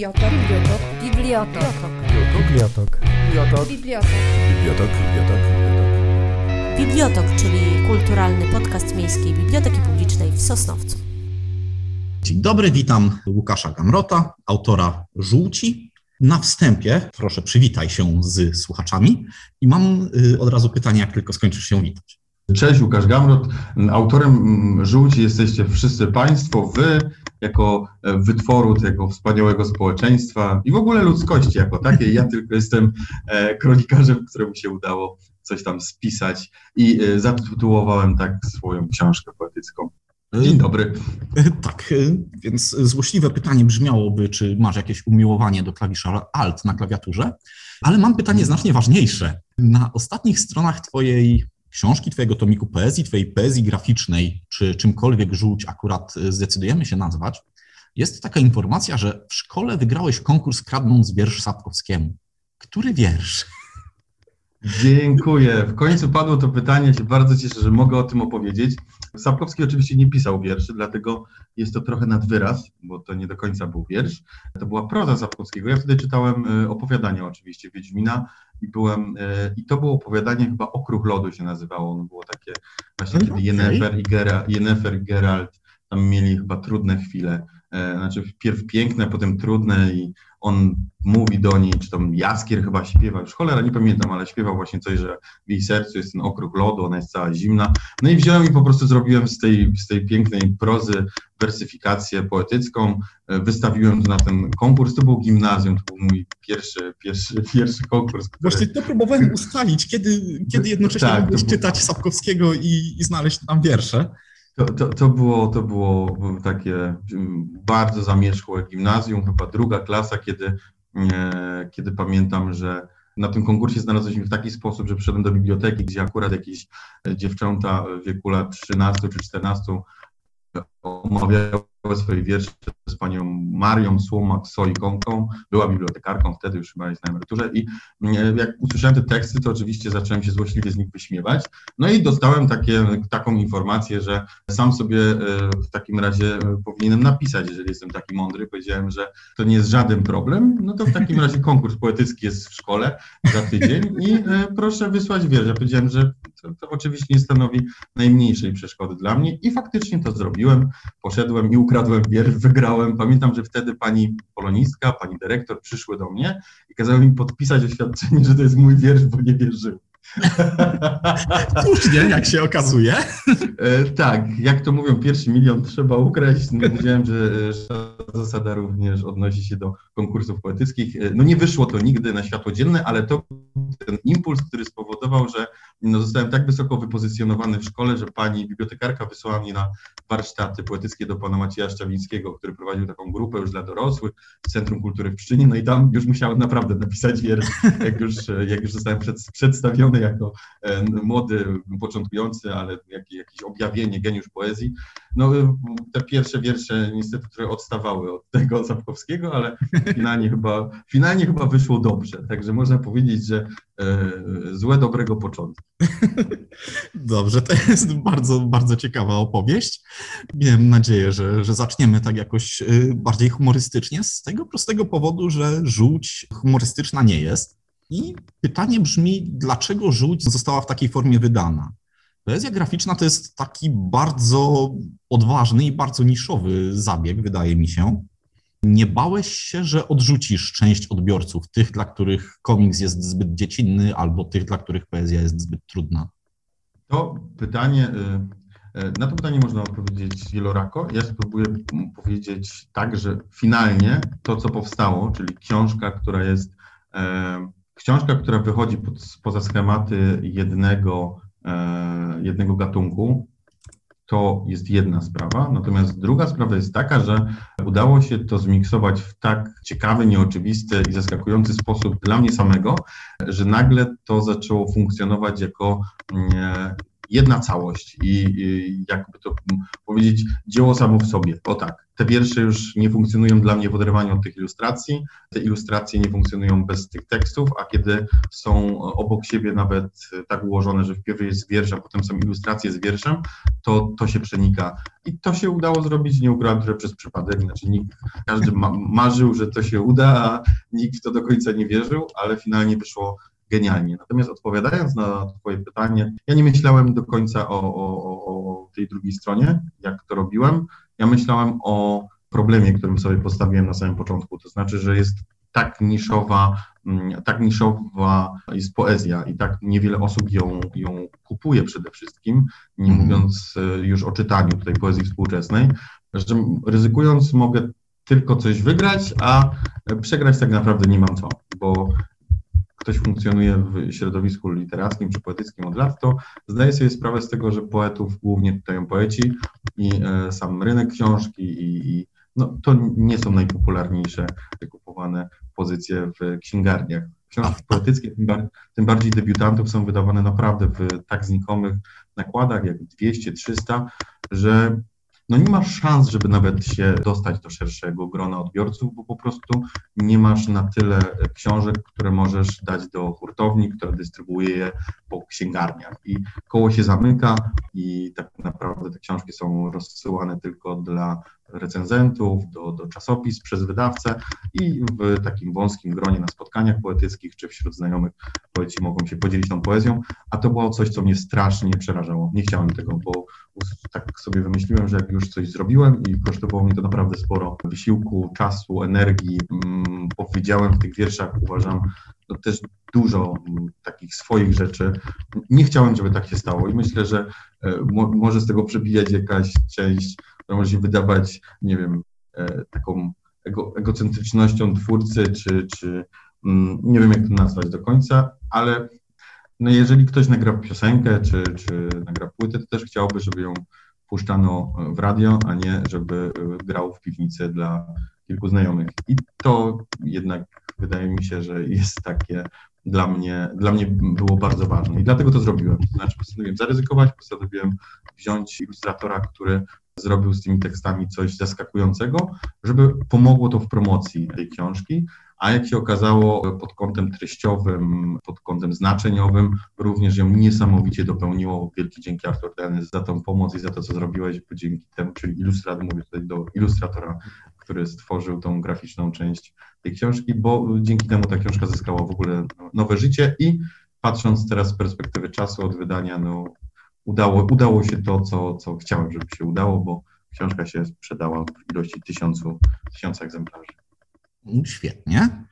Bibliotok. Bibliotok. Bibliotok. Bibliotok. Bibliotok. Bibliotok. Bibliotok, bibliotok, czyli kulturalny podcast Miejskiej Biblioteki Publicznej w Sosnowcu. Dzień dobry, witam Łukasza Gamrota, autora Żółci. Na wstępie proszę przywitaj się z słuchaczami i mam y, od razu pytanie, jak tylko skończysz się witać. Cześć, Łukasz Gamrot. Autorem mm, Żółci jesteście wszyscy Państwo, Wy, jako e, wytworu tego wspaniałego społeczeństwa i w ogóle ludzkości jako takiej. Ja tylko jestem e, kronikarzem, któremu się udało coś tam spisać i e, zatytułowałem tak swoją książkę poetycką. Dzień dobry. Tak, więc złośliwe pytanie brzmiałoby, czy masz jakieś umiłowanie do klawisza Alt na klawiaturze, ale mam pytanie znacznie ważniejsze. Na ostatnich stronach Twojej książki, Twojego tomiku poezji, Twojej poezji graficznej, czy czymkolwiek żółć akurat y, zdecydujemy się nazwać, jest taka informacja, że w szkole wygrałeś konkurs kradnąc wiersz Sapkowskiemu. Który wiersz? Dziękuję. W końcu padło to pytanie. Się bardzo cieszę, że mogę o tym opowiedzieć. Sapkowski oczywiście nie pisał wierszy, dlatego jest to trochę nadwyraz, bo to nie do końca był wiersz. To była proza Sapkowskiego. Ja wtedy czytałem e, opowiadanie oczywiście Wiedźmina i byłem, e, i to było opowiadanie chyba Okruch Lodu się nazywało. Ono było takie właśnie, kiedy Okej. Yennefer i, Gera, i Geralt tam mieli chyba trudne chwile. E, Znaczy wpierw piękne, potem trudne i on mówi do niej, czy tam Jaskier chyba śpiewa, już cholera nie pamiętam, ale śpiewał właśnie coś, że w jej sercu jest ten okrug lodu, ona jest cała zimna. No i wziąłem i po prostu zrobiłem z tej, z tej pięknej prozy wersyfikację poetycką, e, wystawiłem na ten konkurs, to był gimnazjum, to był mój pierwszy, pierwszy, pierwszy konkurs, który... Właśnie to próbowałem ustalić, kiedy, kiedy jednocześnie Tak, to mogłeś było- czytać Sapkowskiego i, i znaleźć tam wiersze. To, to, to, było, to było takie mm, bardzo zamierzchłe gimnazjum, chyba druga klasa, kiedy, e, kiedy pamiętam, że na tym konkursie znalazłem się w taki sposób, że przyszedłem do biblioteki, gdzie akurat jakieś e, dziewczęta w wieku lat 13 czy 14 omawiały swoje wiersze z panią Marią Słomak Solikonką, była bibliotekarką, wtedy już chyba jest na emeryturze i e, jak usłyszałem te teksty, to oczywiście zacząłem się złośliwie z nich wyśmiewać. No i dostałem takie, taką informację, że sam sobie e, w takim razie e, powinienem napisać, jeżeli jestem taki mądry. Powiedziałem, że to nie jest żaden problem, no to w takim razie konkurs poetycki jest w szkole za tydzień i proszę wysłać wiersz. Ja powiedziałem, że to, to oczywiście nie stanowi najmniejszej przeszkody dla mnie i faktycznie to zrobiłem. Poszedłem i ukradłem wiersz, wygrałem. Pamiętam, że wtedy pani polonistka, pani dyrektor przyszły do mnie i kazały mi podpisać oświadczenie, że to jest mój wiersz, bo nie wierzyły. Słusznie, jak się okazuje. E, tak, jak to mówią, pierwszy milion trzeba ukraść. No, że e, że zasada również odnosi się do konkursów poetyckich. E, No nie wyszło to nigdy na światło dzienne, ale to ten impuls, który spowodował, że no, zostałem tak wysoko wypozycjonowany w szkole, że pani bibliotekarka wysłała mnie na warsztaty poetyckie do pana Macieja Szczawińskiego, który prowadził taką grupę już dla dorosłych w Centrum Kultury w Pszczynie. No i tam już musiałem naprawdę napisać wiersz, jak już, jak już zostałem przed, przedstawiony jako e, młody, początkujący, ale jak, jakieś objawienie, geniusz poezji. No y, te pierwsze wiersze niestety trochę odstawały od tego Sapkowskiego, ale finalnie chyba, finalnie chyba wyszło dobrze. Także można powiedzieć, że e, złe dobrego początku. Dobrze, to jest bardzo, bardzo ciekawa opowieść. Miałem nadzieję, że, że zaczniemy tak jakoś bardziej humorystycznie, z tego prostego powodu, że żółć humorystyczna nie jest. I pytanie brzmi, dlaczego żółć została w takiej formie wydana? Poezja graficzna to jest taki bardzo odważny i bardzo niszowy zabieg, wydaje mi się. Nie bałeś się, że odrzucisz część odbiorców, tych, dla których komiks jest zbyt dziecinny, albo tych, dla których poezja jest zbyt trudna? To pytanie, y, y, na to pytanie można odpowiedzieć wielorako. Ja spróbuję powiedzieć tak, że finalnie to, co powstało, czyli książka, która jest, książka, która wychodzi pod, poza schematy jednego, e, jednego gatunku, to jest jedna sprawa. Natomiast druga sprawa jest taka, że udało się to zmiksować w tak ciekawy, nieoczywisty i zaskakujący sposób dla mnie samego, że nagle to zaczęło funkcjonować jako mm, jedna całość i, jakby to powiedzieć, dzieło samo w sobie. O tak, te wiersze już nie funkcjonują dla mnie w oderwaniu od tych ilustracji, te ilustracje nie funkcjonują bez tych tekstów, a kiedy są obok siebie nawet tak ułożone, że wpierw jest wiersz, a potem są ilustracje z wierszem, to to się przenika. I to się udało zrobić, nie ukrywam, że przez przypadek, znaczy nikt, każdy ma, marzył, że to się uda, a nikt w to do końca nie wierzył, ale finalnie wyszło genialnie. Natomiast odpowiadając na Twoje pytanie, ja nie myślałem do końca o, o, o tej drugiej stronie, jak to robiłem. Ja myślałem o problemie, którym sobie postawiłem na samym początku. To znaczy, że jest tak niszowa, mm, tak niszowa jest poezja i tak niewiele osób ją, ją kupuje przede wszystkim, nie mhm. mówiąc e, już o czytaniu tej poezji współczesnej, że ryzykując mogę tylko coś wygrać, a przegrać tak naprawdę nie mam co, bo ktoś funkcjonuje w środowisku literackim czy poetyckim od lat, to zdaje sobie sprawę z tego, że poetów głównie czytają poeci i e, sam rynek książki i, i no, to nie są najpopularniejsze kupowane pozycje w księgarniach. Książki poetyckie, tym, bar tym bardziej debiutantów, są wydawane naprawdę w tak znikomych nakładach jak 200, 300, że no nie masz szans, żeby nawet się dostać do szerszego grona odbiorców, bo po prostu nie masz na tyle książek, które możesz dać do hurtowni, która dystrybuuje je po księgarniach. I koło się zamyka i tak naprawdę te książki są rozsyłane tylko dla recenzentów, do, do czasopis przez wydawcę i w takim wąskim gronie na spotkaniach poetyckich czy wśród znajomych poeci mogą się podzielić tą poezją, a to było coś, co mnie strasznie przerażało. Nie chciałem tego, bo tak sobie wymyśliłem, że jak już coś zrobiłem i kosztowało mi to naprawdę sporo wysiłku, czasu, energii, mm, powiedziałem w tych wierszach, uważam, no też dużo mm, takich swoich rzeczy. Nie chciałem, żeby tak się stało i myślę, że e, może z tego przebijać jakaś część to może się wydawać, nie wiem, e, taką ego, egocentrycznością twórcy, czy, czy mm, nie wiem, jak to nazwać do końca, ale no jeżeli ktoś nagra piosenkę, czy, czy nagra płytę, to też chciałby, żeby ją puszczano w radio, a nie żeby e, grał w piwnicy dla kilku znajomych. I to jednak wydaje mi się, że jest takie dla mnie, dla mnie było bardzo ważne i dlatego to zrobiłem. Znaczy postanowiłem zaryzykować, postanowiłem wziąć ilustratora, który zrobił z tymi tekstami coś zaskakującego, żeby pomogło to w promocji tej książki, a jak się okazało pod kątem treściowym, pod kątem znaczeniowym, również ją niesamowicie dopełniło. Wielki dzięki Artur Dennis za tą pomoc i za to, co zrobiłeś, bo dzięki temu, czyli ilustrat, mówię tutaj do ilustratora, który stworzył tą graficzną część tej książki, bo dzięki temu ta książka zyskała w ogóle nowe życie i patrząc teraz z perspektywy czasu od wydania, no udało, udało się to, co, co chciałem, żeby się udało, bo książka się sprzedała w ilości tysiącu, tysiąca egzemplarzy. Świetnie.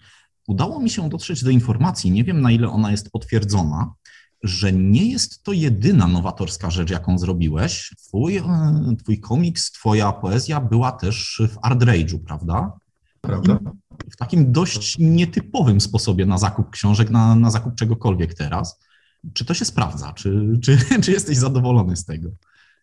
Udało mi się dotrzeć do informacji, nie wiem na ile ona jest potwierdzona, że nie jest to jedyna nowatorska rzecz, jaką zrobiłeś. Twój, e, twój komiks, twoja poezja była też w Art Rage'u, prawda? Prawda. W takim dość nietypowym sposobie na zakup książek, na, na zakup czegokolwiek teraz. Czy to się sprawdza? Czy, czy, czy jesteś zadowolony z tego?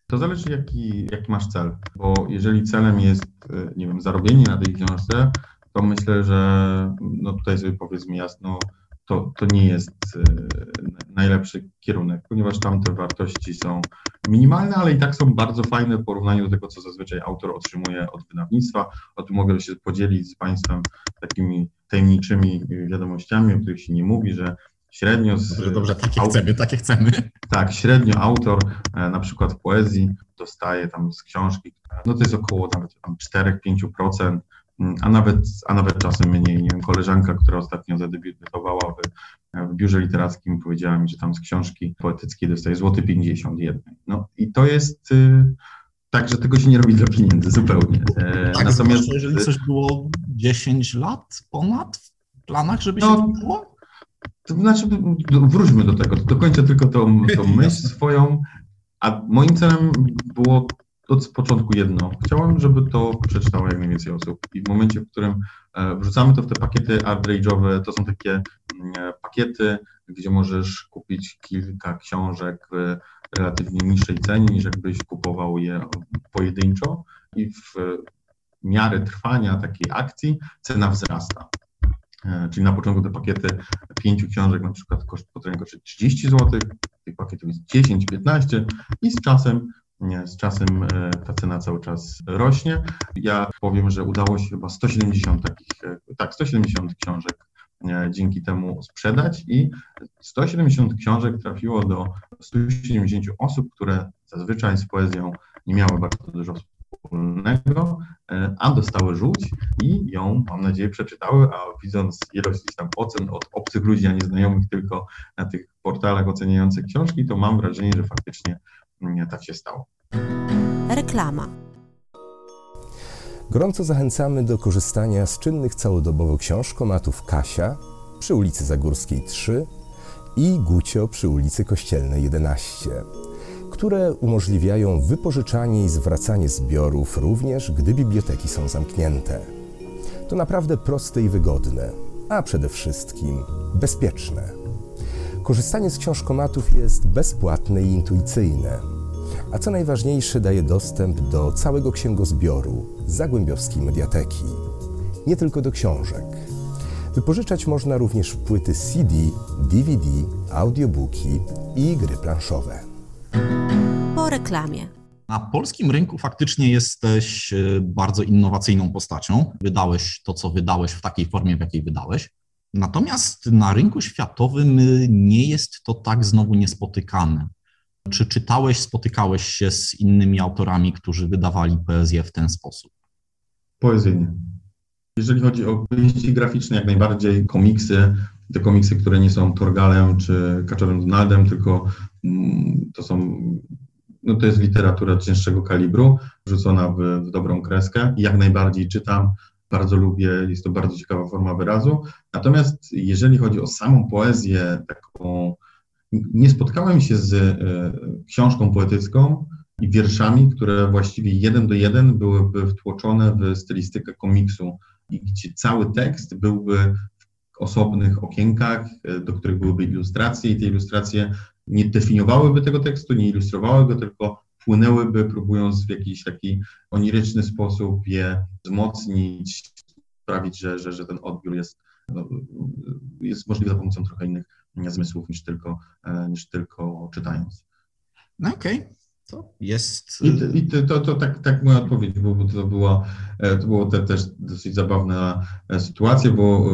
To zależy, jaki, jaki masz cel, bo jeżeli celem jest, e, nie wiem, zarobienie na tej książce, to myślę, że no tutaj sobie powiedzmy jasno, to, to nie jest e, najlepszy kierunek, ponieważ tam te wartości są minimalne, ale i tak są bardzo fajne w porównaniu do tego, co zazwyczaj autor otrzymuje od wydawnictwa. O tym mogę się podzielić z Państwem takimi tajemniczymi wiadomościami, o których się nie mówi, że Średnio z, dobrze, dobrze, takie chcemy, takie chcemy. Tak, średnio autor e, na przykład w poezji dostaje tam z książki, no to jest około nawet tam 4-5%, mm, a nawet, a nawet czasem mniej. Nie wiem, koleżanka, która ostatnio zadebiutowała w, w biurze literackim, powiedziała mi, że tam z książki poetyckiej dostaje złoty 51. No i to jest y, tak, że tego się nie robi dla pieniędzy zupełnie. E, tak, Natomiast jeżeli coś było 10 lat ponad w planach, żeby no, się to to znaczy, wróćmy do tego, dokończę tylko tą, tą myśl swoją, a moim celem było od początku jedno. Chciałem, żeby to przeczytało jak najwięcej osób i w momencie, w którym e, wrzucamy to w te pakiety art to są takie mm, pakiety, gdzie możesz kupić kilka książek w relatywnie niższej cenie, niż jakbyś kupował je pojedynczo i w miarę trwania takiej akcji cena wzrasta. E, czyli na początku te pakiety pięciu książek na przykład koszt, kosztować 30 zł, tych pakietów jest 10, 15 i z czasem z czasem e, ta cena cały czas rośnie. Ja powiem, że udało się chyba 170 takich, e, tak, 170 książek dzięki temu sprzedać i 170 książek trafiło do 170 osób, które zazwyczaj z poezją nie miały bardzo dużo wspólnego, e, a dostały żółć i ją, mam nadzieję, przeczytały, a widząc ilość tam ocen od obcych ludzi, a nie znajomych tylko na tych portalach oceniających książki, to mam wrażenie, że faktycznie mm, tak się stało. Reklama. Gorąco zachęcamy do korzystania z czynnych całodobowo książkomatów Kasia przy ulicy Zagórskiej 3 i Gucio przy ulicy Kościelnej 11 które umożliwiają wypożyczanie i zwracanie zbiorów również, gdy biblioteki są zamknięte. To naprawdę proste i wygodne, a przede wszystkim bezpieczne. Korzystanie z książkomatów jest bezpłatne i intuicyjne, a co najważniejsze daje dostęp do całego księgozbioru Zagłębiowskiej Mediateki, nie tylko do książek. Wypożyczać można również płyty CD, DVD, audiobooki i gry planszowe reklamie. Na polskim rynku faktycznie jesteś e, bardzo innowacyjną postacią. Wydałeś to, co wydałeś w takiej formie, w jakiej wydałeś. Natomiast na rynku światowym e, nie jest to tak znowu niespotykane. Czy czytałeś, spotykałeś się z innymi autorami, którzy wydawali poezję w ten sposób? Poezyjnie. Jeżeli chodzi o powieści graficzne, jak najbardziej komiksy, te komiksy, które nie są Torgalem czy Kaczorem Donaldem, tylko mm, to są no to jest literatura cięższego kalibru, wrzucona w, w dobrą kreskę. Jak najbardziej czytam, bardzo lubię, jest to bardzo ciekawa forma wyrazu. Natomiast jeżeli chodzi o samą poezję, taką, nie spotkałem się z y, książką poetycką i wierszami, które właściwie jeden do jeden byłyby wtłoczone w stylistykę komiksu i gdzie cały tekst byłby w osobnych okienkach, e, do których byłyby ilustracje i te ilustracje nie definiowałyby tego tekstu, nie ilustrowały go, tylko płynęłyby, próbując w jakiś taki oniryczny sposób je wzmocnić, sprawić, że, że, że ten odbiór jest, no, jest możliwy za pomocą trochę innych zmysłów niż tylko, e, niż tylko czytając. No okej. Okay. To jest. I, i to, to, tak, tak moja odpowiedź, bo, bo to była, e, to było te, też dosyć zabawna e, sytuacja, bo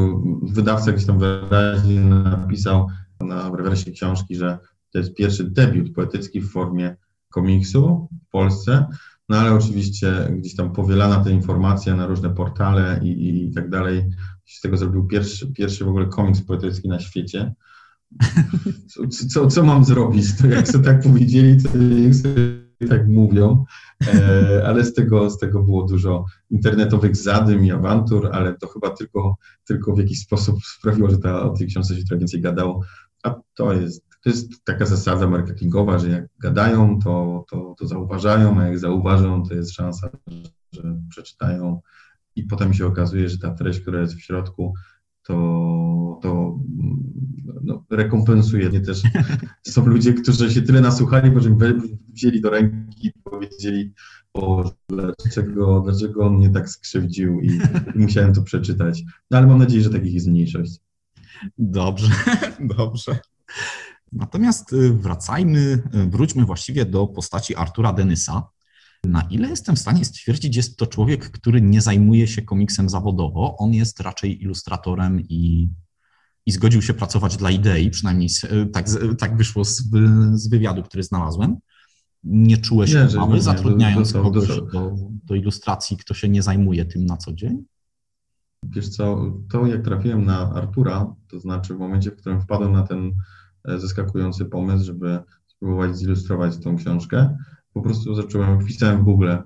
wydawca gdzieś tam wyraźnie napisał na rewersie książki, że to jest pierwszy debiut poetycki w formie komiksu w Polsce, no ale oczywiście gdzieś tam powielana ta informacja na różne portale i, i, i tak dalej. Z tego zrobił pierwszy, pierwszy w ogóle komiks poetycki na świecie. Co, co, co mam zrobić? To jak sobie tak powiedzieli, to niech sobie tak mówią, e, ale z tego, z tego było dużo internetowych zadym i awantur, ale to chyba tylko, tylko w jakiś sposób sprawiło, że ta, o tej książce się trochę więcej gadało, a to jest to jest taka zasada marketingowa, że jak gadają, to, to, to zauważają, a jak zauważą, to jest szansa, że przeczytają i potem się okazuje, że ta treść, która jest w środku, to, to no, rekompensuje. Nie też są ludzie, którzy się tyle nasłuchali, bo że wzięli do ręki i powiedzieli, o dlaczego, dlaczego on mnie tak skrzywdził i, i musiałem to przeczytać. No ale mam nadzieję, że takich jest mniejszość. Dobrze, dobrze. Natomiast y, wracajmy, y, wróćmy właściwie do postaci Artura Denysa. Na ile jestem w stanie stwierdzić, jest to człowiek, który nie zajmuje się komiksem zawodowo. On jest raczej ilustratorem i, i zgodził się pracować dla idei, przynajmniej y, tak, tak wyszło z, z wywiadu, który znalazłem. Nie czułeś nie, obawy, zatrudniając to, kogoś do, do ilustracji, kto się nie zajmuje tym na co dzień? Wiesz co, to jak trafiłem na Artura, to znaczy w momencie, w którym wpadłem na ten zaskakujący pomysł, żeby spróbować zilustrować tą książkę. Po prostu zacząłem, wpisałem w Google mm,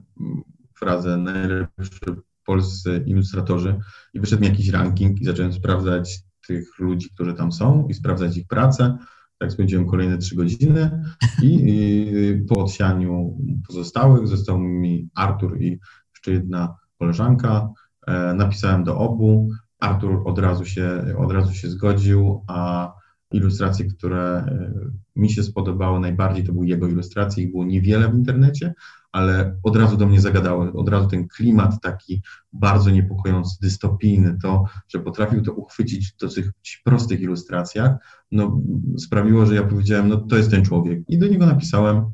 frazę najlepszy polscy ilustratorzy i wyszedł mi jakiś ranking i zacząłem sprawdzać tych ludzi, którzy tam są i sprawdzać ich pracę. Tak spędziłem kolejne trzy godziny i, i po odsianiu pozostałych został mi Artur i jeszcze jedna koleżanka. E, napisałem do obu. Artur od razu się, od razu się zgodził, a ilustracje, które e, mi się spodobały najbardziej, to były jego ilustracje, ich było niewiele w internecie, ale od razu do mnie zagadały, od razu ten klimat taki bardzo niepokojący, dystopijny, to, że potrafił to uchwycić w dosyć prostych ilustracjach, no, sprawiło, że ja powiedziałem, no to jest ten człowiek. I do niego napisałem,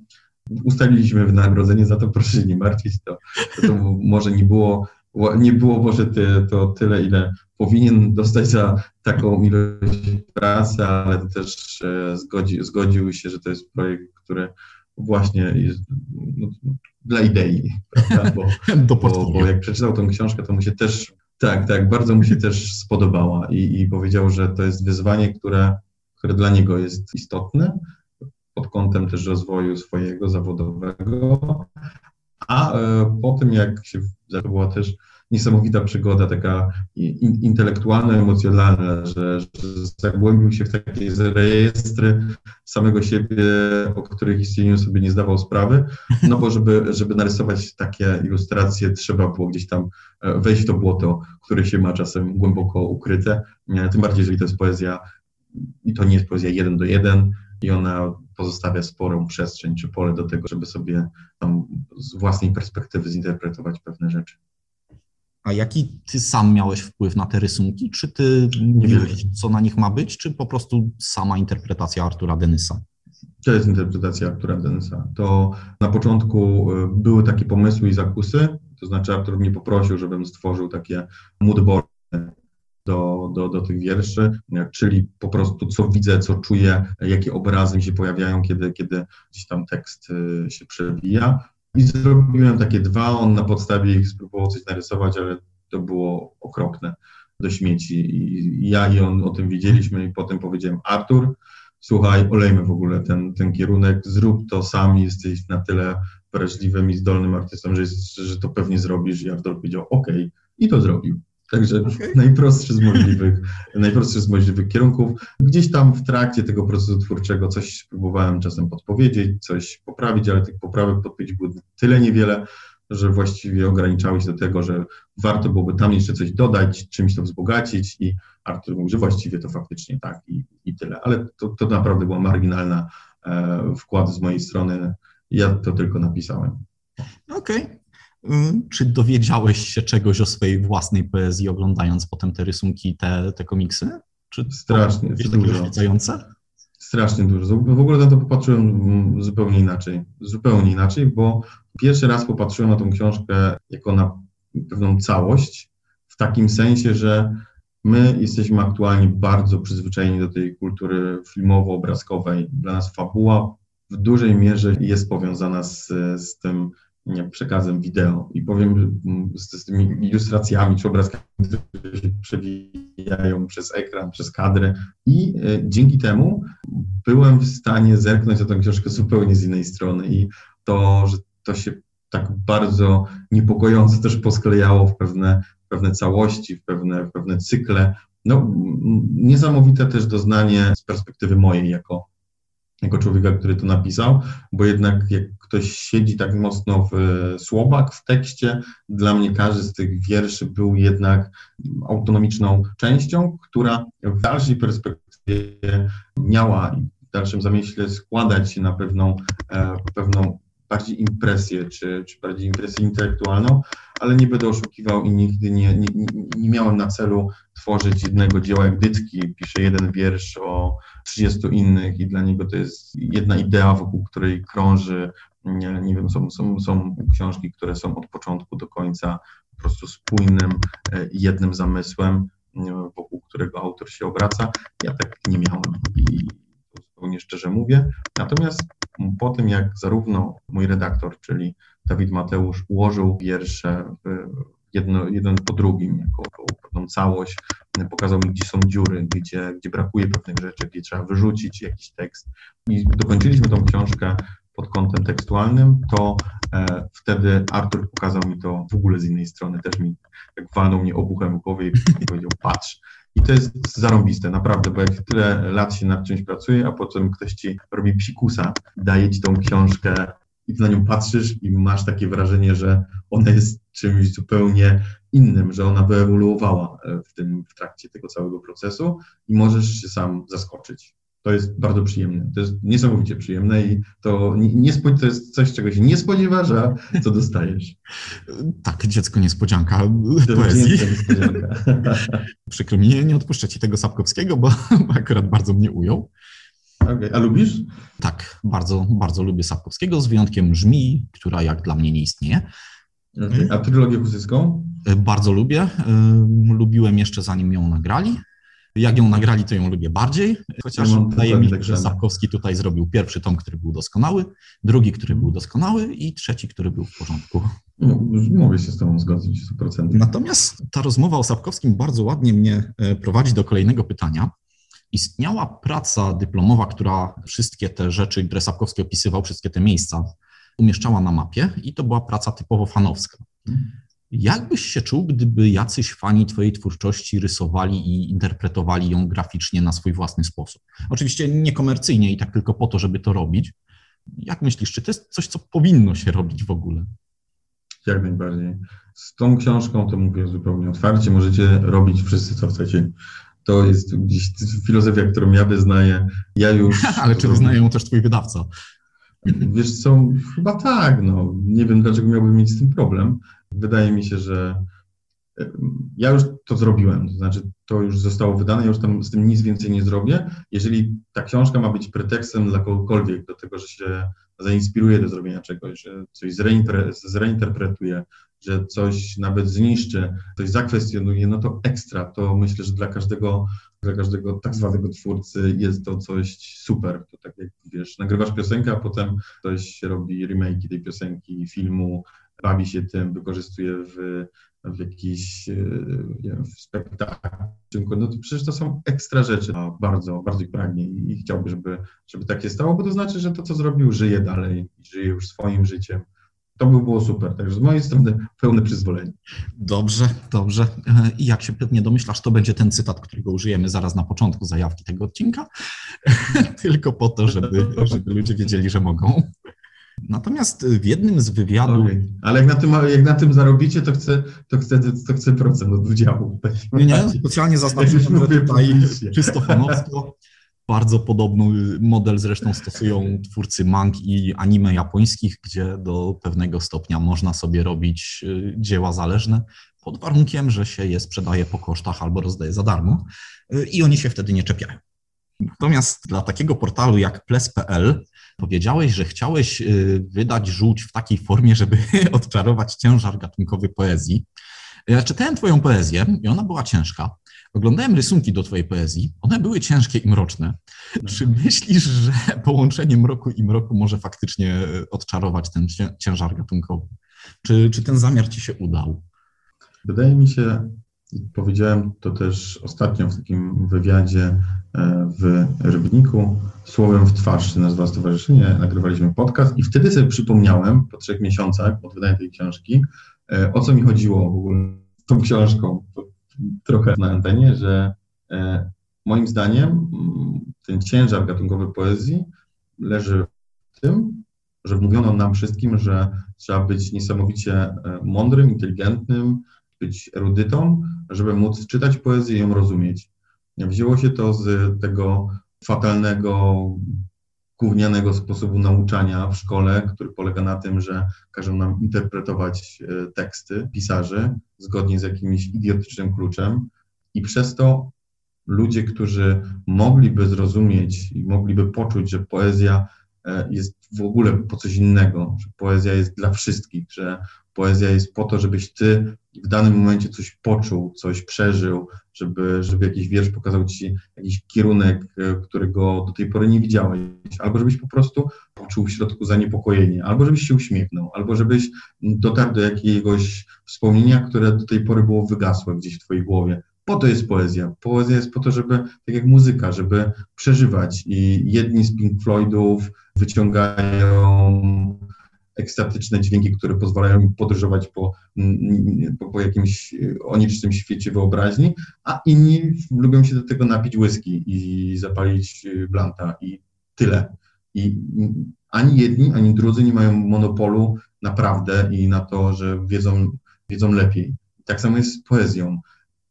ustaliliśmy wynagrodzenie za to, proszę się nie martwić, to, to, to może nie było, nie było może ty, to tyle, ile powinien dostać za taką ilość pracy, ale też e, zgodzi, zgodził się, że to jest projekt, który właśnie jest no, dla idei? Bo, bo, bo jak przeczytał tą książkę, to mu się też, tak, tak, bardzo mu się też spodobała i, i powiedział, że to jest wyzwanie, które, które dla niego jest istotne pod kątem też rozwoju swojego zawodowego, a e, po tym jak się, była też niesamowita przygoda, taka in, intelektualna, emocjonalna, że, że zagłębił się w takie rejestry samego siebie, o których istnieniu sobie nie zdawał sprawy, no bo żeby, żeby narysować takie ilustracje, trzeba było gdzieś tam e, wejść w to błoto, które się ma czasem głęboko ukryte, e, tym bardziej, jeżeli to jest poezja i to nie jest poezja jeden do jeden i ona pozostawia sporą przestrzeń czy pole do tego, żeby sobie z własnej perspektywy zinterpretować pewne rzeczy. A jaki ty sam miałeś wpływ na te rysunki? Czy ty mówiłeś, co na nich ma być, czy po prostu sama interpretacja Artura Denysa? To jest interpretacja Artura Denysa. To na początku y, były takie pomysły i zakusy, to znaczy Artur mnie poprosił, żebym stworzył takie moodboardy do, do, do tych wierszy, czyli po prostu co widzę, co czuję, jakie obrazy mi się pojawiają, kiedy, kiedy gdzieś tam tekst y, się przewija. I zrobiłem takie dwa, on na podstawie ich spróbował coś narysować, ale to było okropne do śmieci. I ja i on o tym wiedzieliśmy i potem powiedziałem, Artur, słuchaj, olejmy w ogóle ten, ten kierunek, zrób to sam, jesteś na tyle wrażliwym i zdolnym artystą, że, że to pewnie zrobisz. I Artur powiedział, ok, i to zrobił. Także okay. najprostszy, z możliwych, najprostszy z możliwych kierunków. Gdzieś tam w trakcie tego procesu twórczego coś próbowałem czasem podpowiedzieć, coś poprawić, ale tych poprawek podpowiedzi było tyle niewiele, że właściwie ograniczały się do tego, że warto byłoby tam jeszcze coś dodać, czymś to wzbogacić i Artur mówi, że właściwie to faktycznie tak i, i tyle. Ale to, to naprawdę była marginalna e, wkład z mojej strony. Ja to tylko napisałem. Okej. Okay. Y, czy dowiedziałeś się czegoś o swojej własnej poezji, oglądając potem te rysunki, te, te komiksy? Czy Strasznie, to dużo. Strasznie dużo. W ogóle na to popatrzyłem zupełnie inaczej. Zupełnie inaczej, bo pierwszy raz popatrzyłem na tą książkę jako na pewną całość, w takim sensie, że my jesteśmy aktualnie bardzo przyzwyczajeni do tej kultury filmowo-obrazkowej. Dla nas fabuła w dużej mierze jest powiązana z, z tym nie, przekazem wideo i powiem z, z tymi ilustracjami czy obrazkami, które się przewijają przez ekran, przez kadry i e, dzięki temu byłem w stanie zerknąć na tę książkę zupełnie z innej strony i to, że to się tak bardzo niepokojąco też posklejało w pewne, pewne całości, w pewne, w pewne cykle. No, niesamowite też doznanie z perspektywy mojej jako, jako człowieka, który to napisał, bo jednak jak ktoś siedzi tak mocno w e, słowach, w tekście, dla mnie każdy z tych wierszy był jednak autonomiczną częścią, która w dalszej perspektywie miała w dalszym zamyśle składać się na pewną, e, pewną bardziej impresję, czy, czy bardziej impresję intelektualną, ale nie będę oszukiwał i nigdy nie, nie, nie miałem na celu tworzyć jednego dzieła jak Dytki. Pisze jeden wiersz o 30 innych i dla niego to jest jedna idea, wokół której krąży. Nie, nie wiem, są, są, są książki, które są od początku do końca po prostu spójnym, e, jednym zamysłem, wokół którego autor się obraca. Ja tak nie miałem i zupełnie szczerze mówię. Natomiast po tym, jak zarówno mój redaktor, czyli Dawid Mateusz, ułożył wiersze jedno, jeden po drugim, jako, pewną całość, pokazał mi, gdzie są dziury, gdzie, gdzie brakuje pewnych rzeczy, gdzie trzeba wyrzucić jakiś tekst. I dokończyliśmy tą książkę pod kątem tekstualnym, to e, wtedy Artur pokazał mi to w ogóle z innej strony, też mi tak walnął mnie obuchem w głowie i powiedział, patrz, i to jest zarąbiste, naprawdę, bo jak tyle lat się nad czymś pracuje, a potem ktoś ci robi psikusa, daje ci tą książkę i ty na nią patrzysz i masz takie wrażenie, że ona jest czymś zupełnie innym, że ona wyewoluowała e, w tym w trakcie tego całego procesu i możesz się sam zaskoczyć. To jest bardzo przyjemne. To jest niesamowicie przyjemne i to, nie, to jest coś, czego się nie spodziewasz, a co dostajesz. Tak, dziecko niespodzianka to poezji. Niespodzianka. Przykro mi, nie odpuszczę ci tego Sapkowskiego, bo, bo akurat bardzo mnie ujął. Okay. A lubisz? Tak, bardzo, bardzo lubię Sapkowskiego, z wyjątkiem Żmii, która jak dla mnie nie istnieje. Okay. A trylogię husyską? E, bardzo lubię. E, lubiłem jeszcze zanim ją nagrali. Jak ją nagrali, to ją lubię bardziej, chociaż ja wydaje mi się, że Sapkowski tutaj zrobił pierwszy tom, który był doskonały, drugi, który był doskonały i trzeci, który był w porządku. No, mogę się z Tobą zgodzić 100%. Natomiast ta rozmowa o Sapkowskim bardzo ładnie mnie e, prowadzi do kolejnego pytania. Istniała praca dyplomowa, która wszystkie te rzeczy, które Sapkowski opisywał, wszystkie te miejsca umieszczała na mapie i to była praca typowo fanowska. Jak byś się czuł, gdyby jacyś fani Twojej twórczości rysowali i interpretowali ją graficznie na swój własny sposób? Oczywiście niekomercyjnie i tak tylko po to, żeby to robić. Jak myślisz, czy to jest coś, co powinno się robić w ogóle? Jak najbardziej. Z tą książką to mówię zupełnie otwarcie. Możecie robić wszyscy, co chcecie. To jest gdzieś filozofia, którą ja wyznaję. Ja już. Ale czy wyznaje ją też Twój wydawca? Wiesz co, chyba tak. No. Nie wiem, dlaczego miałbym mieć z tym problem. Wydaje mi się, że e, ja już to zrobiłem, to znaczy to już zostało wydane, ja już tam z tym nic więcej nie zrobię. Jeżeli ta książka ma być pretekstem dla kogokolwiek do tego, że się zainspiruje do zrobienia czegoś, że coś zreinterpretuje, że coś nawet zniszczy, coś zakwestionuje, no to ekstra. To myślę, że dla każdego, dla każdego tak zwanego twórcy jest to coś super. To tak jak wiesz, nagrywasz piosenkę, a potem ktoś robi remake tej piosenki, filmu, bawi się tym, wykorzystuje w, w jakiś e, spektakl, no to przecież to są ekstra rzeczy. A bardzo, bardzo ich pragnie i chciałby, żeby, żeby tak się stało, bo to znaczy, że to, co zrobił, żyje dalej, żyje już swoim życiem. To by było super. Także z mojej strony pełne przyzwolenie. Dobrze, dobrze. E, I jak się pewnie domyślasz, to będzie ten cytat, którego użyjemy zaraz na początku zajawki tego odcinka. Tylko po to, żeby, żeby ludzie wiedzieli, że mogą. Natomiast w jednym z wywiadów. Okay. Ale jak na, tym, jak na tym zarobicie, to chcę, to chcę, to chcę procent od udziału. Nie, nie, specjalnie zaznaczyłem, że tutaj czysto fanowsko. Bardzo podobny model zresztą stosują twórcy mang i anime japońskich, gdzie do pewnego stopnia można sobie robić y, dzieła zależne, pod warunkiem, że się je sprzedaje po kosztach albo rozdaje za darmo y, i oni się wtedy nie czepiają. Natomiast dla takiego portalu jak ples.pl powiedziałeś, że chciałeś y, wydać żółć w takiej formie, żeby odczarować ciężar gatunkowy poezji. Ja czytałem Twoją poezję i ona była ciężka. Oglądałem rysunki do Twojej poezji, one były ciężkie i mroczne. Czy myślisz, że połączenie mroku i mroku może faktycznie odczarować ten ciężar gatunkowy? Czy, czy ten zamiar Ci się udał? Wydaje mi się, powiedziałem to też ostatnio w takim wywiadzie e, w Rybniku, Słowem w twarz się nazywa stowarzyszenie, nagrywaliśmy podcast i wtedy sobie przypomniałem po trzech miesiącach od wydania tej książki, e, o co mi chodziło w ogóle z tą książką, trochę na antenie, że e, moim zdaniem mm, ten ciężar gatunkowy poezji leży w tym, że wmówiono nam wszystkim, że trzeba być niesamowicie mądrym, inteligentnym, być erudytą, żeby móc czytać poezję i ją rozumieć. Wzięło się to z tego fatalnego, gównianego sposobu nauczania w szkole, który polega na tym, że każą nam interpretować e, teksty pisarzy zgodnie z jakimś idiotycznym kluczem i przez to ludzie, którzy mogliby zrozumieć i mogliby poczuć, że poezja jest w ogóle po coś innego, że poezja jest dla wszystkich, że poezja jest po to, żebyś ty w danym momencie coś poczuł, coś przeżył, żeby, żeby jakiś wiersz pokazał ci jakiś kierunek, e, którego do tej pory nie widziałeś, albo żebyś po prostu poczuł w środku zaniepokojenie, albo żebyś się uśmiechnął, albo żebyś dotarł do jakiegoś wspomnienia, które do tej pory było wygasłe gdzieś w twojej głowie. Po to jest poezja. Poezja jest po to, żeby, tak jak muzyka, żeby przeżywać. I jedni z Pink Floydów wyciągają ekstatyczne dźwięki, które pozwalają im podróżować po, mm, po, po jakimś onicznym świecie wyobraźni, a inni lubią się do tego napić whisky i zapalić y, blanta i tyle. I ani jedni, ani drudzy nie mają monopolu na prawdę i na to, że wiedzą, wiedzą lepiej. Tak samo jest z poezją.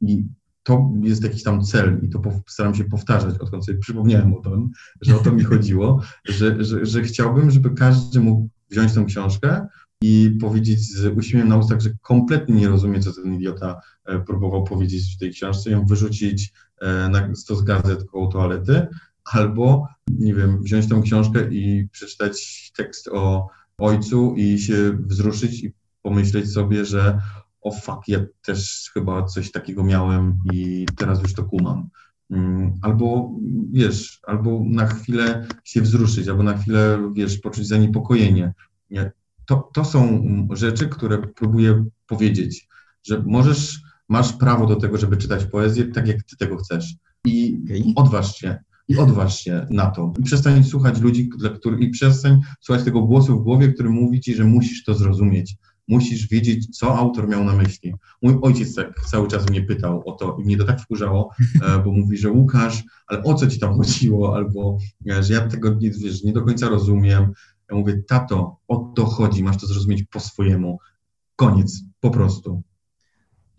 I to jest jakiś tam cel i to staram się powtarzać, odkąd sobie przypomniałem o tym, że o to mi chodziło, że, że, że chciałbym, żeby każdy mógł wziąć tę książkę i powiedzieć z uśmiechem na ustach, że kompletnie nie rozumie, co ten idiota e, próbował powiedzieć w tej książce, ją wyrzucić e, na stos gazet koło toalety, albo, nie wiem, wziąć tę książkę i przeczytać tekst o ojcu i się wzruszyć i pomyśleć sobie, że o fuck, ja też chyba coś takiego miałem i teraz już to kumam. Mm, albo, wiesz, albo na chwilę się wzruszyć, albo na chwilę, wiesz, poczuć zaniepokojenie. To, to są rzeczy, które próbuję powiedzieć, że możesz, masz prawo do tego, żeby czytać poezję tak, jak ty tego chcesz. I okay. odważ się, i odważ się na to. I przestań słuchać ludzi, dla których, i przestań słuchać tego głosu w głowie, który mówi ci, że musisz to zrozumieć musisz wiedzieć, co autor miał na myśli. Mój ojciec tak cały czas mnie pytał o to i mnie to tak wkurzało, e, bo mówi, że Łukasz, ale o co ci tam chodziło, albo e, że ja tego nie, wiesz, nie do końca rozumiem. Ja mówię, tato, o to chodzi, masz to zrozumieć po swojemu. Koniec, po prostu.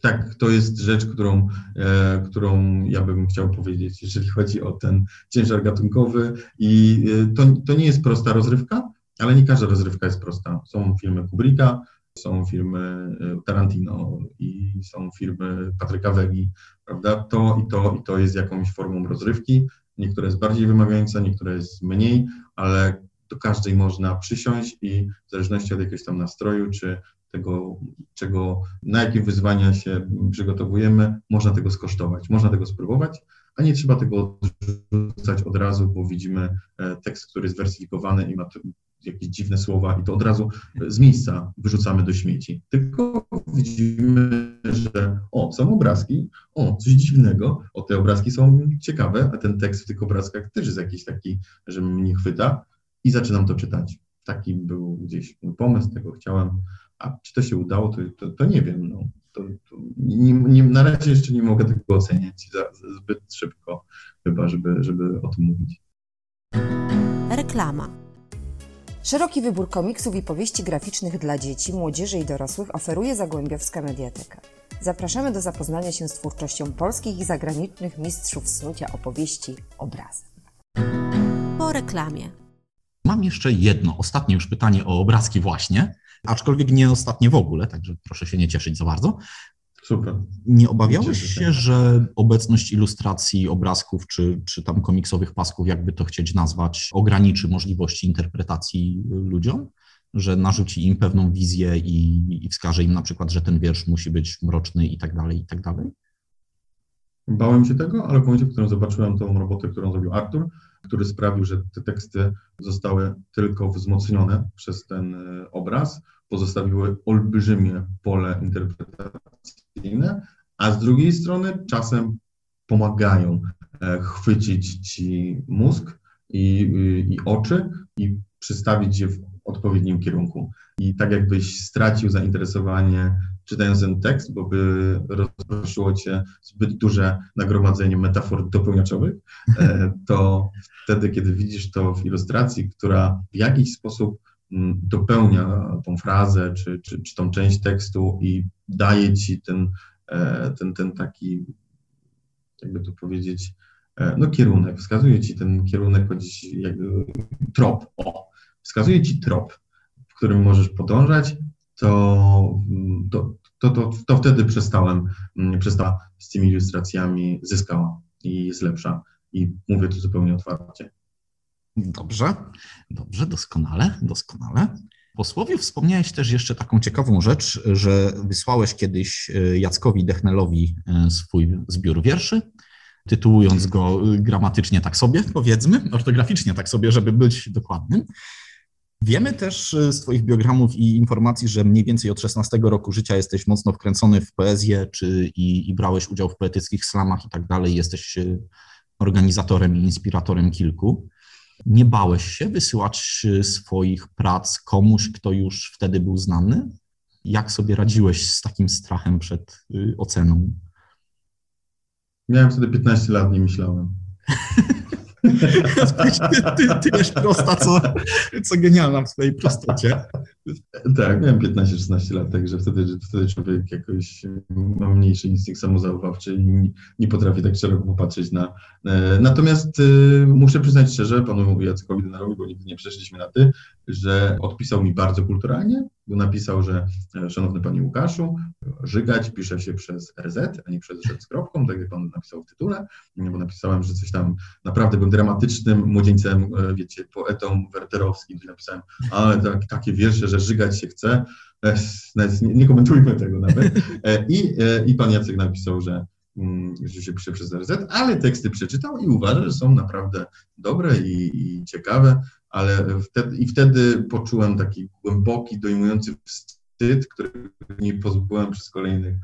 Tak, to jest rzecz, którą, e, którą ja bym chciał powiedzieć, jeżeli chodzi o ten ciężar gatunkowy. I e, to, to nie jest prosta rozrywka, ale nie każda rozrywka jest prosta. Są filmy Kubricka, są filmy e, Tarantino i są filmy Patryka Wegi, prawda? To i to i to jest jakąś formą rozrywki. Niektóre jest bardziej wymagające, niektóre jest mniej, ale do każdej można przysiąść i w zależności od jakiegoś tam nastroju, czy tego, czego, na jakie wyzwania się przygotowujemy, można tego skosztować, można tego spróbować, a nie trzeba tego odrzucać od razu, bo widzimy e, tekst, który jest wersyfikowany i ma jakieś dziwne słowa i to od razu z miejsca wyrzucamy do śmieci. Tylko widzimy, że o, są obrazki, o, coś dziwnego, o, te obrazki są ciekawe, a ten tekst w tych obrazkach też jest jakiś taki, że mnie chwyta i zaczynam to czytać. Taki był gdzieś pomysł, tego chciałem, a czy to się udało, to, to, to nie wiem. No. To, to nie, nie, na razie jeszcze nie mogę tego oceniać za, zbyt szybko, chyba, żeby, żeby o tym mówić. Reklama. Szeroki wybór komiksów i powieści graficznych dla dzieci, młodzieży i dorosłych oferuje Zagłębiowska Mediateka. Zapraszamy do zapoznania się z twórczością polskich i zagranicznych mistrzów snucia opowieści obrazem. Po reklamie. Mam jeszcze jedno, ostatnie już pytanie o obrazki właśnie, aczkolwiek nie ostatnie w ogóle, także proszę się nie cieszyć za bardzo. Super. Nie obawiałeś się, że obecność ilustracji, obrazków czy, czy tam komiksowych pasków, jakby to chcieć nazwać, ograniczy możliwości interpretacji ludziom? Że narzuci im pewną wizję i, i wskaże im na przykład, że ten wiersz musi być mroczny i tak dalej, i tak dalej? Bałem się tego, ale w momencie, w którym zobaczyłem tą robotę, którą zrobił Artur, który sprawił, że te teksty zostały tylko wzmocnione przez ten e, obraz, pozostawiły olbrzymie pole a z drugiej strony czasem pomagają e, chwycić ci mózg i, i oczy i przystawić je w odpowiednim kierunku. I tak jakbyś stracił zainteresowanie czytając ten tekst, bo by rozproszyło cię zbyt duże nagromadzenie metafor dopełniaczowych, e, to wtedy, kiedy widzisz to w ilustracji, która w jakiś sposób dopełnia tą frazę czy, czy, czy tą część tekstu i daje ci ten, e, ten, ten taki, jakby to powiedzieć, e, no kierunek, wskazuje ci ten kierunek, jakby trop, o, wskazuje ci trop, w którym możesz podążać, to, to, to, to, to wtedy przestałem, przestała z tymi ilustracjami, zyskała i jest lepsza. I mówię to zupełnie otwarcie. Dobrze, dobrze, doskonale, doskonale. Po słowie wspomniałeś też jeszcze taką ciekawą rzecz, że wysłałeś kiedyś e, Jackowi Dechnelowi e, swój zbiór wierszy, tytułując go e, gramatycznie tak sobie, powiedzmy, ortograficznie tak sobie, żeby być dokładnym. Wiemy też z Twoich biogramów i informacji, że mniej więcej od 16 roku życia jesteś mocno wkręcony w poezję, czy i, i brałeś udział w poetyckich slamach i tak dalej. Jesteś organizatorem i inspiratorem kilku. Nie bałeś się wysyłać swoich prac komuś, kto już wtedy był znany? Jak sobie radziłeś z takim strachem przed y, oceną? Miałem wtedy 15 lat, nie myślałem. ty, ty, prosta, co, co genialna w swojej prostocie. Tak, miałem 15-16 lat, także wtedy, wtedy człowiek jakoś ma mniejszy instynkt samozachowawczy i nie, nie potrafi tak szeroko popatrzeć na... E, natomiast e, muszę przyznać szczerze panu Jackowi Denarowi, bo nigdy nie przeszliśmy na ty, że odpisał mi bardzo kulturalnie, bo napisał, że e, szanowny panie Łukaszu, żygać pisze się przez RZ, a nie przez rzecz z kropką, tak jak pan napisał w tytule, bo napisałem, że coś tam naprawdę byłem dramatycznym młodzieńcem, wiecie, poetą werterowskim, gdzie napisałem, ale tak, takie wiersze, że żygać się chce, nie, nie komentujmy tego nawet. I, I pan Jacek napisał, że mm, że się pisze przez RZ, ale teksty przeczytał i uważa, że są naprawdę dobre i, i ciekawe ale wtedy, i wtedy poczułem taki głęboki, dojmujący wstyd, który nie pozbyłem przez kolejnych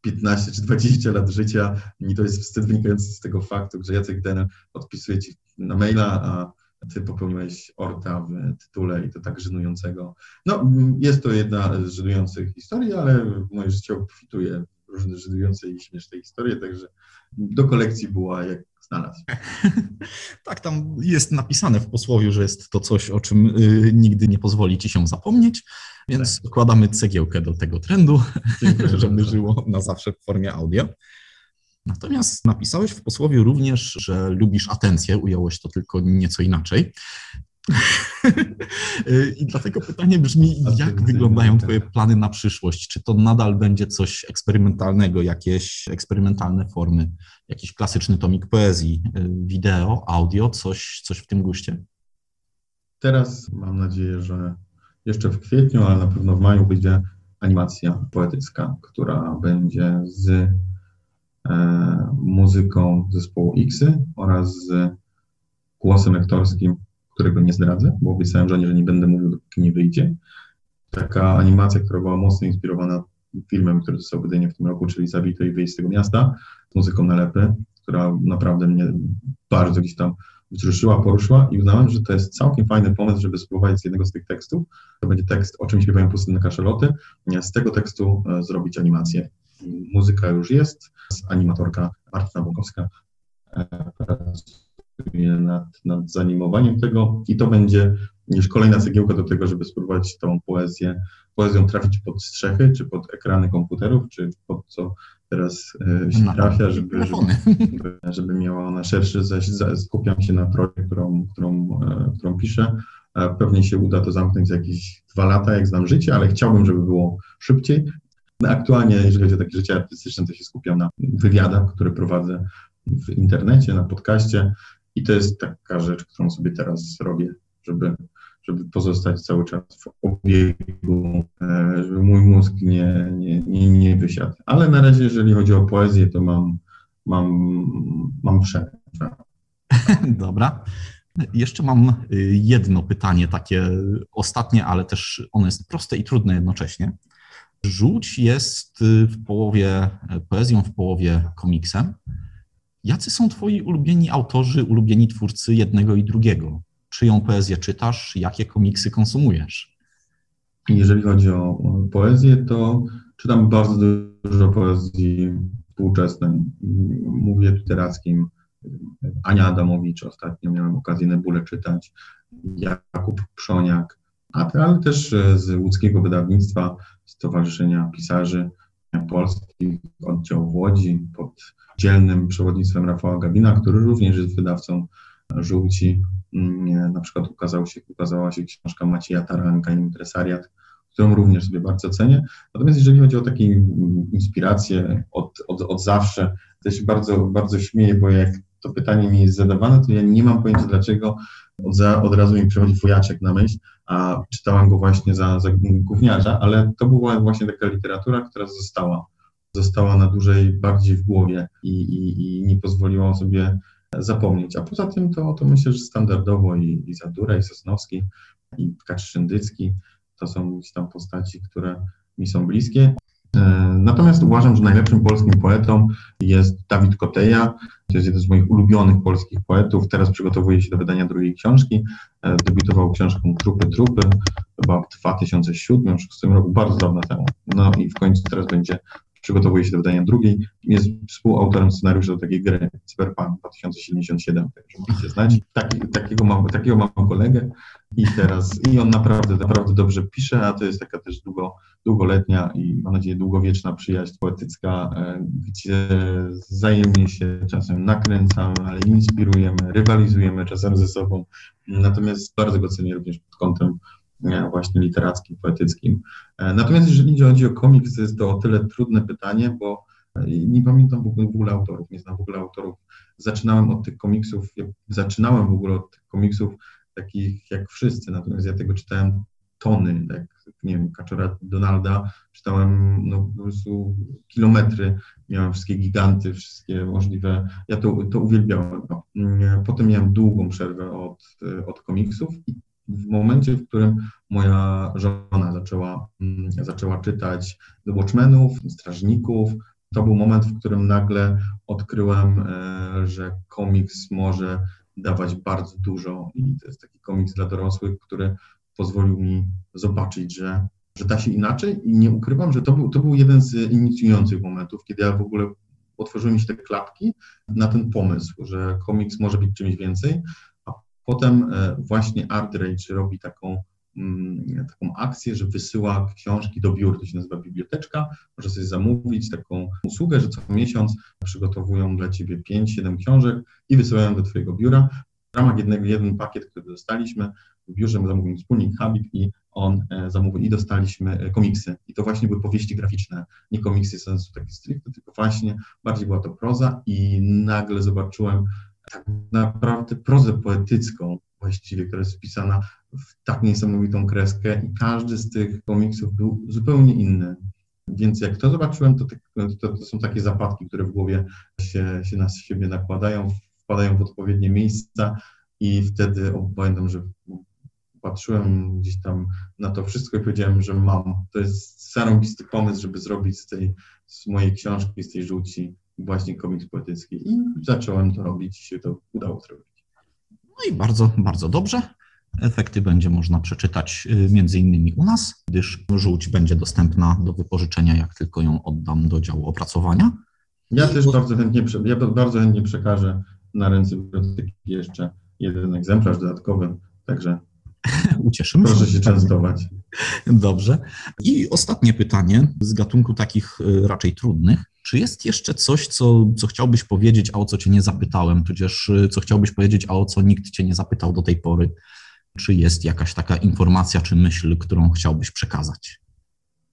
15 czy 20 lat życia i to jest wstyd wynikający z tego faktu, że Jacek Denel odpisuje ci na maila, a ty popełniłeś orta w tytule i to tak żenującego. No, jest to jedna z żenujących historii, ale moje życie obfituje różne żenujące i śmieszne historie, także do kolekcji była jak znalazł. tak, tam jest napisane w posłowiu, że jest to coś, o czym y, nigdy nie pozwoli ci się zapomnieć, więc tak. cegiełkę do tego trendu, żeby żyło na zawsze w formie audio. Natomiast napisałeś w posłowiu również, że lubisz atencję, ująłeś to tylko nieco inaczej. I dlatego pytanie brzmi, jak wyglądają Twoje plany na przyszłość? Czy to nadal będzie coś eksperymentalnego, jakieś eksperymentalne formy, jakiś klasyczny tomik poezji, y, wideo, audio, coś, coś w tym guście? Teraz mam nadzieję, że jeszcze w kwietniu, ale na pewno w maju będzie animacja poetycka, która będzie z e, muzyką zespołu Xy oraz z głosem lektorskim którego nie zdradzę, bo obiecałem żonie, że nie będę mówił, dopóki nie wyjdzie. Taka animacja, która była mocno inspirowana filmem, który został wydany w tym roku, czyli Zabito i wyjść z tego miasta, muzyką nalepy, która naprawdę mnie bardzo gdzieś tam wzruszyła, poruszyła i uznałem, że to jest całkiem fajny pomysł, żeby spróbować z jednego z tych tekstów, to będzie tekst O czym śpiewają pustynne kaszeloty, z tego tekstu e, zrobić animację. Muzyka już jest, animatorka Marta Bąkowska e, nad, nad zanimowaniem tego i to będzie już kolejna cegiełka do tego, żeby spróbować tą poezję, poezją trafić pod strzechy, czy pod ekrany komputerów, czy pod co teraz e, się trafia, żeby, żeby, żeby miała ona szerszy, zaś skupiam się na projekcie, którą, którą, e, którą piszę. E, pewnie się uda to zamknąć za jakieś dwa lata, jak znam życie, ale chciałbym, żeby było szybciej. Aktualnie, jeżeli chodzi o takie życie artystyczne, to się skupiam na wywiadach, które prowadzę w internecie, na podcaście, i to jest taka rzecz, którą sobie teraz robię, żeby, żeby pozostać cały czas w obiegu, e, żeby mój mózg nie, nie, nie, nie wysiadł. Ale na razie, jeżeli chodzi o poezję, to mam, mam, mam przerwę. Dobra. Jeszcze mam y, jedno pytanie, takie ostatnie, ale też ono jest proste i trudne jednocześnie. Żółć jest y, w połowie poezją, w połowie komiksem. Jacy są twoi ulubieni autorzy, ulubieni twórcy jednego i drugiego? Czyją poezję czytasz? Jakie komiksy konsumujesz? Jeżeli chodzi o poezję, to czytam bardzo dużo poezji współczesnej. Mówię literackim. Ania Adamowicz, ostatnio miałem okazję Nebulę czytać, Jakub Przoniak, ale też z łódzkiego wydawnictwa Stowarzyszenia Pisarzy Polskich, oddział w Łodzi pod dzielnym przewodnictwem Rafała Gabina, który również jest wydawcą żółci. Mm, na przykład ukazał się, ukazała się książka Macieja Taranka, Impresariat, którą również sobie bardzo cenię. Natomiast jeżeli chodzi o takie inspiracje od, od, od zawsze, to się bardzo, bardzo śmieję, bo jak to pytanie mi jest zadawane, to ja nie mam pojęcia dlaczego od, razu mi przychodzi wojaczek na myśl, a czytałam go właśnie za, za gówniarza, ale to była właśnie taka literatura, która została została na dłużej bardziej w głowie i, i, i nie pozwoliła sobie zapomnieć. A poza tym to, to myślę, że standardowo i, i Zadura, i Sosnowski, i Kaczrzyndycki to są tam postaci, które mi są bliskie. E, natomiast uważam, że najlepszym polskim poetą jest Dawid Koteja. To jest jeden z moich ulubionych polskich poetów. Teraz przygotowuje się do wydania drugiej książki. E, debiutował książką Trupy, Trupy, chyba w 2007-2006 roku, bardzo dawno temu. No i w końcu teraz będzie przygotowuje się do wydania drugiej. Jest współautorem scenariusza do takiej gry Cyberpunk 2077, także możecie znać. Taki, takiego, mam, takiego mam kolegę i teraz, i on naprawdę, naprawdę dobrze pisze, a to jest taka też długo, długoletnia i mam nadzieję długowieczna przyjaźń poetycka, e, gdzie wzajemnie się czasem nakręcamy, ale inspirujemy, rywalizujemy czasem ze sobą. Natomiast bardzo go cenię również pod kątem e, właśnie literackim, poetyckim. E, natomiast jeżeli chodzi o komiks, to jest to o tyle trudne pytanie, bo nie pamiętam w ogóle, autorów, nie znam w ogóle autorów. Zaczynałem od tych komiksów, zaczynałem w ogóle od tych komiksów takich jak wszyscy, natomiast ja tego czytałem tony, jak nie wiem, Kaczora Donalda, czytałem no, po prostu kilometry, miałem wszystkie giganty, wszystkie możliwe, ja to, to uwielbiałem. No. Potem miałem długą przerwę od, od komiksów i w momencie, w którym moja żona zaczęła, zaczęła czytać Watchmenów, Strażników, to był moment, w którym nagle odkryłem, e, że komiks może dawać bardzo dużo i to jest taki komiks dla dorosłych, który pozwolił mi zobaczyć, że, że da się inaczej i nie ukrywam, że to był, to był jeden z inicjujących momentów, kiedy ja w ogóle otworzyły mi się te klapki na ten pomysł, że komiks może być czymś więcej, potem e, właśnie Art Rage robi taką Mm, taką akcję, że wysyła książki do biur, to się nazywa biblioteczka, możesz sobie zamówić taką usługę, że co miesiąc przygotowują dla Ciebie 5-7 książek i wysyłają do Twojego biura. W ramach jednego, jeden pakiet, który dostaliśmy, w biurze zamówiliśmy wspólnik Habib i on e, zamówił i dostaliśmy e, komiksy. I to właśnie były powieści graficzne, nie komiksy sensu taki stricte, tylko właśnie bardziej była to proza i nagle zobaczyłem tak naprawdę prozę poetycką właściwie, która jest wpisana w tak niesamowitą kreskę i każdy z tych komiksów był zupełnie inny. Więc jak to zobaczyłem, to, to, to są takie zapadki, które w głowie się, się na siebie nakładają, wpadają w odpowiednie miejsca i wtedy pamiętam, że patrzyłem gdzieś tam na to wszystko i powiedziałem, że mam. To jest zarąbisty pomysł, żeby zrobić z tej, z mojej książki, z tej żółci właśnie komiks poetycki i zacząłem to robić i się to udało zrobić. No i bardzo, bardzo dobrze. Efekty będzie można przeczytać y, między innymi u nas, gdyż żółć będzie dostępna do wypożyczenia, jak tylko ją oddam do działu opracowania. Ja też bardzo chętnie, ja bardzo chętnie przekażę na ręce biblioteki jeszcze jeden egzemplarz dodatkowy, także ucieszymy się. Proszę się częstować. Dobrze. I ostatnie pytanie z gatunku takich y, raczej trudnych. Czy jest jeszcze coś, co, co chciałbyś powiedzieć, a o co cię nie zapytałem, tudzież y, co chciałbyś powiedzieć, a o co nikt cię nie zapytał do tej pory? Czy jest jakaś taka informacja czy myśl, którą chciałbyś przekazać?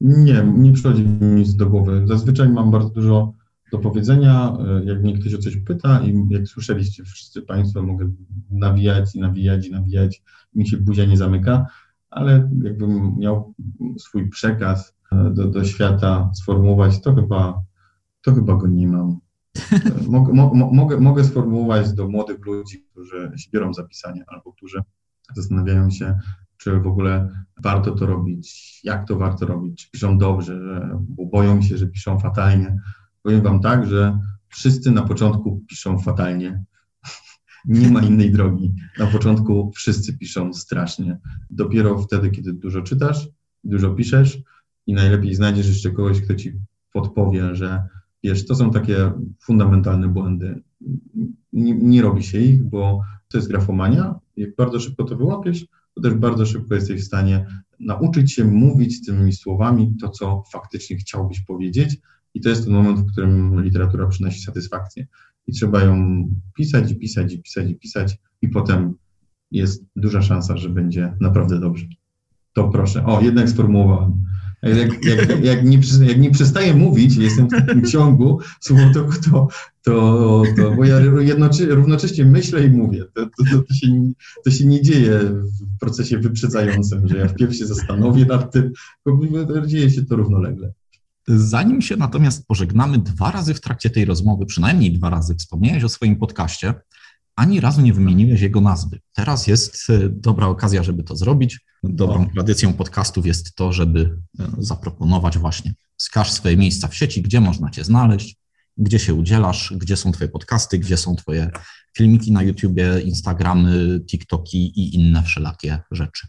Nie, nie przychodzi mi nic do głowy. Zazwyczaj mam bardzo dużo do powiedzenia. Y, jak mnie ktoś o coś pyta i jak słyszeliście wszyscy Państwo, mogę nawijać i nawijać i nawijać. Mi się buzia nie zamyka, ale jakbym miał swój przekaz y, do, do świata sformułować, to chyba to chyba go nie mam. Mogę, mo, mogę, mogę sformułować do młodych ludzi, którzy się biorą za pisanie albo którzy zastanawiają się, czy w ogóle warto to robić, jak to warto robić, czy piszą dobrze, bo boją się, że piszą fatalnie. Powiem Wam tak, że wszyscy na początku piszą fatalnie. Nie ma innej drogi. Na początku wszyscy piszą strasznie. Dopiero wtedy, kiedy dużo czytasz, dużo piszesz i najlepiej znajdziesz jeszcze kogoś, kto ci podpowie, że Wiesz, to są takie fundamentalne błędy. Nie, nie, robi się ich, bo to jest grafomania. Jak bardzo szybko to wyłapiesz, to też bardzo szybko jesteś w stanie nauczyć się mówić tymi słowami to, co faktycznie chciałbyś powiedzieć. I to jest ten moment, w którym literatura przynosi satysfakcję. I trzeba ją pisać i pisać i pisać i pisać, i potem jest duża szansa, że będzie naprawdę dobrze. To proszę. O, jednak sformułowałem. Jak, jak, jak, nie, jak nie przestaję mówić, jestem w takim ciągu słowotoku, to, to, to bo ja równocześnie myślę i mówię. To, to, to, się, to się nie dzieje w procesie wyprzedzającym, że ja wpierw się zastanowię nad tym, bo dzieje się to równolegle. Zanim się natomiast pożegnamy, dwa razy w trakcie tej rozmowy, przynajmniej dwa razy, wspomniałeś o swoim podcaście, ani razu nie wymieniłeś jego nazwy. Teraz jest e, dobra okazja, żeby to zrobić. Dobrą tradycją podcastów jest to, żeby e, zaproponować właśnie wskaż swoje miejsca w sieci, gdzie można Cię znaleźć, gdzie się udzielasz, gdzie są Twoje podcasty, gdzie są Twoje filmiki na YouTubie, Instagramy, TikToki i inne wszelakie rzeczy.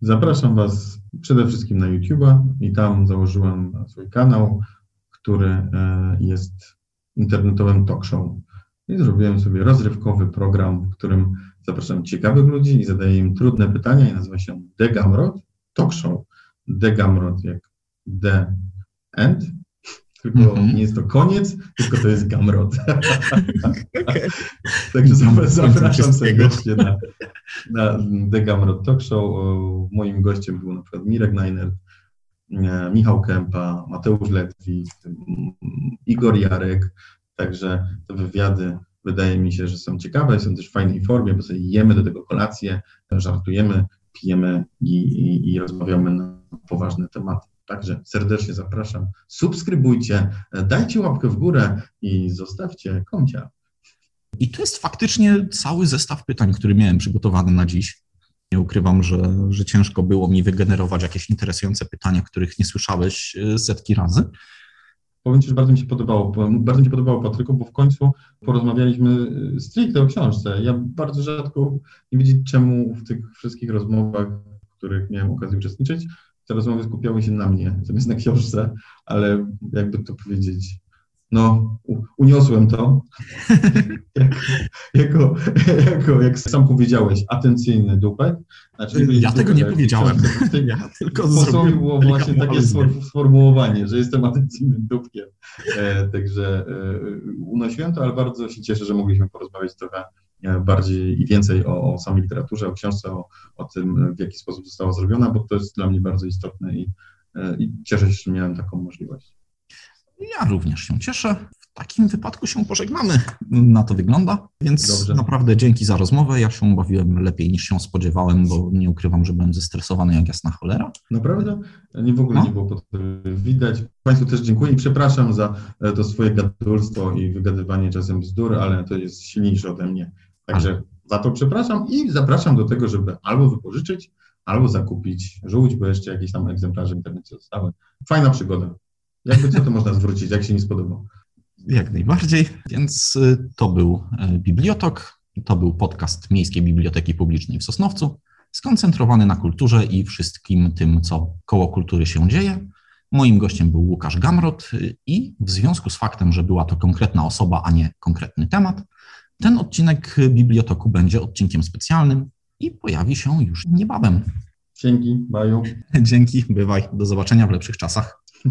Zapraszam Was przede wszystkim na YouTube'a i tam założyłem swój kanał, który e, jest internetowym talk show. I zrobiłem sobie rozrywkowy program, w którym zapraszam ciekawych ludzi i zadaję im trudne pytania i nazywa się The Gamrod Talk Show. The Gamrod jak The End, tylko Mhm. nie jest to koniec, tylko to jest Gamrod. Okay. Także zapraszam serdecznie na, na The Gamrod Talk Show. Moim gościem był na przykład Mirek Najnert, e, Michał Kępa, Mateusz Letwik, Igor Jarek. Także te wywiady wydaje mi się, że są ciekawe, są też w fajnej formie, bo sobie jemy do tego kolację, żartujemy, pijemy i, i, i rozmawiamy na poważne tematy. Także serdecznie zapraszam. Subskrybujcie, e, dajcie łapkę w górę i zostawcie koncia. I to jest faktycznie cały zestaw pytań, który miałem przygotowany na dziś. Nie ukrywam, że, że ciężko było mi wygenerować jakieś interesujące pytania, których nie słyszałeś y, setki razy. Powiem Ci, że bardzo mi się podobało, bardzo mi się podobało Patryku, bo w końcu porozmawialiśmy y, stricte o książce. Ja bardzo rzadko nie wiedzieć czemu w tych wszystkich rozmowach, w których miałem okazję uczestniczyć, te rozmowy skupiały się na mnie zamiast na książce, ale jakby to powiedzieć, no uniosłem to jak, jako, jako, jak sam powiedziałeś, atencyjny dupek. Znaczy, Ja tego nie powiedziałem. Ja tylko zrobiłem było właśnie takie sformułowanie, że jestem atencyjnym dupkiem. E, także e, unosiłem to, ale bardzo się cieszę, że mogliśmy porozmawiać trochę e, bardziej i więcej o, o samej literaturze, o książce, o, o tym, w jaki sposób została zrobiona, bo to jest dla mnie bardzo istotne i, e, i cieszę się, że miałem taką możliwość. Ja również się cieszę. W takim wypadku się pożegnamy. Na to wygląda. Więc Dobrze. naprawdę dzięki za rozmowę. Ja się bawiłem lepiej niż się spodziewałem, bo nie ukrywam, że byłem zestresowany jak jasna cholera. Naprawdę? Nie w ogóle No. nie było potrzeby widać. Państwu też dziękuję i przepraszam za e, to swoje gadulstwo i wygadywanie czasem bzdur, ale to jest silniejsze ode mnie. Także za to przepraszam i zapraszam do tego, żeby albo wypożyczyć, albo zakupić żółć, bo jeszcze jakieś tam egzemplarze w internecie zostały. Fajna przygoda. Jakby co to można zwrócić, jak się nie spodobał. Jak najbardziej. Więc y, to był y, Bibliotok. To był podcast Miejskiej Biblioteki Publicznej w Sosnowcu, skoncentrowany na kulturze i wszystkim tym, co koło kultury się dzieje. Moim gościem był Łukasz Gamrot y, i w związku z faktem, że była to konkretna osoba, a nie konkretny temat, ten odcinek Bibliotoku będzie odcinkiem specjalnym i pojawi się już niebawem. Dzięki, baju. Dzięki, bywaj, do zobaczenia w lepszych czasach.